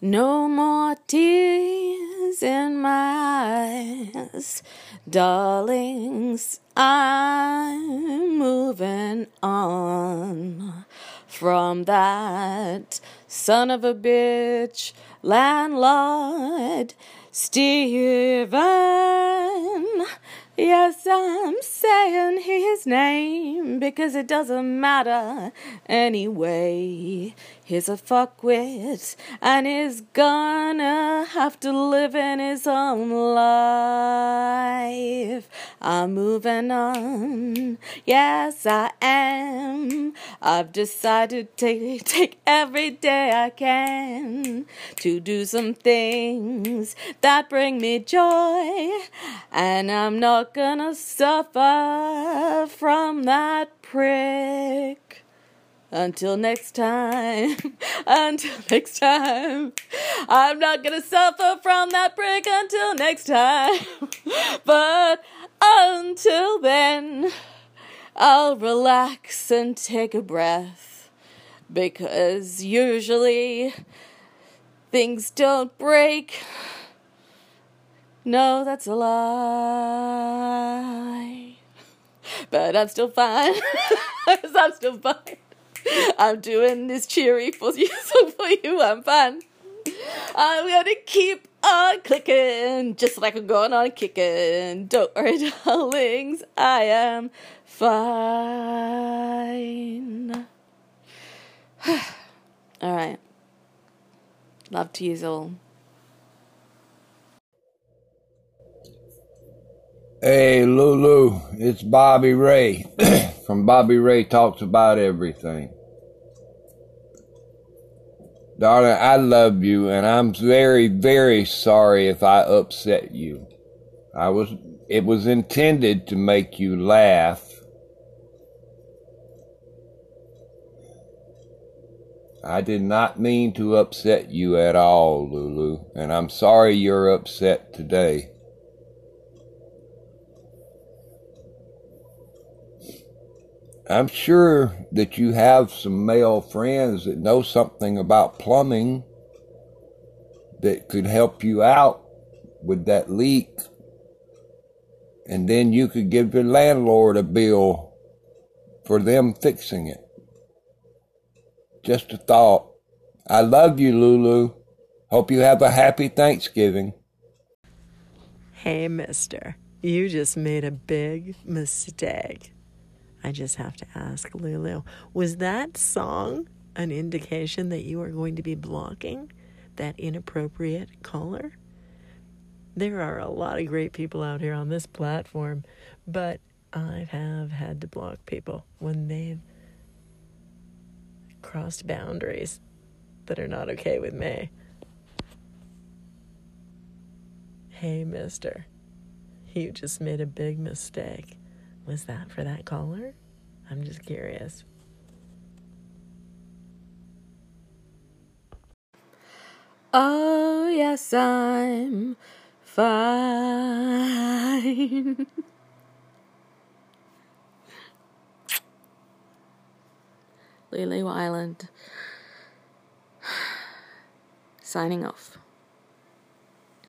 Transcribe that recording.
No more tears in my eyes, darlings. I'm moving on from that son of a bitch landlord, Stephen. Yes, I'm saying his name because it doesn't matter anyway. He's a fuckwit and he's gonna have to live in his own life. I'm moving on. Yes, I am. I've decided to take every day I can to do some things that bring me joy. And I'm not gonna suffer from that prick. Until next time, until next time, I'm not gonna suffer from that break until next time. But until then, I'll relax and take a breath. Because usually things don't break. No, that's a lie. But I'm still fine. I'm still fine. I'm doing this cheery for you, for you, I'm fine. I'm gonna keep on clicking, just like I'm going on kicking. Don't worry, darlings, I am fine. all right. Love to you all. Hey, Lulu, it's Bobby Ray from Bobby Ray Talks About Everything. Darling, I love you and I'm very, very sorry if I upset you. I was, it was intended to make you laugh. I did not mean to upset you at all, Lulu, and I'm sorry you're upset today. I'm sure that you have some male friends that know something about plumbing that could help you out with that leak. And then you could give your landlord a bill for them fixing it. Just a thought. I love you, Lulu. Hope you have a happy Thanksgiving. Hey, mister, you just made a big mistake. I just have to ask Lulu, was that song an indication that you are going to be blocking that inappropriate caller? There are a lot of great people out here on this platform, but I have had to block people when they've crossed boundaries that are not okay with me. Hey, mister, you just made a big mistake. Was that for that caller? I'm just curious. Oh, yes, I'm fine. Lulu Island. Signing off.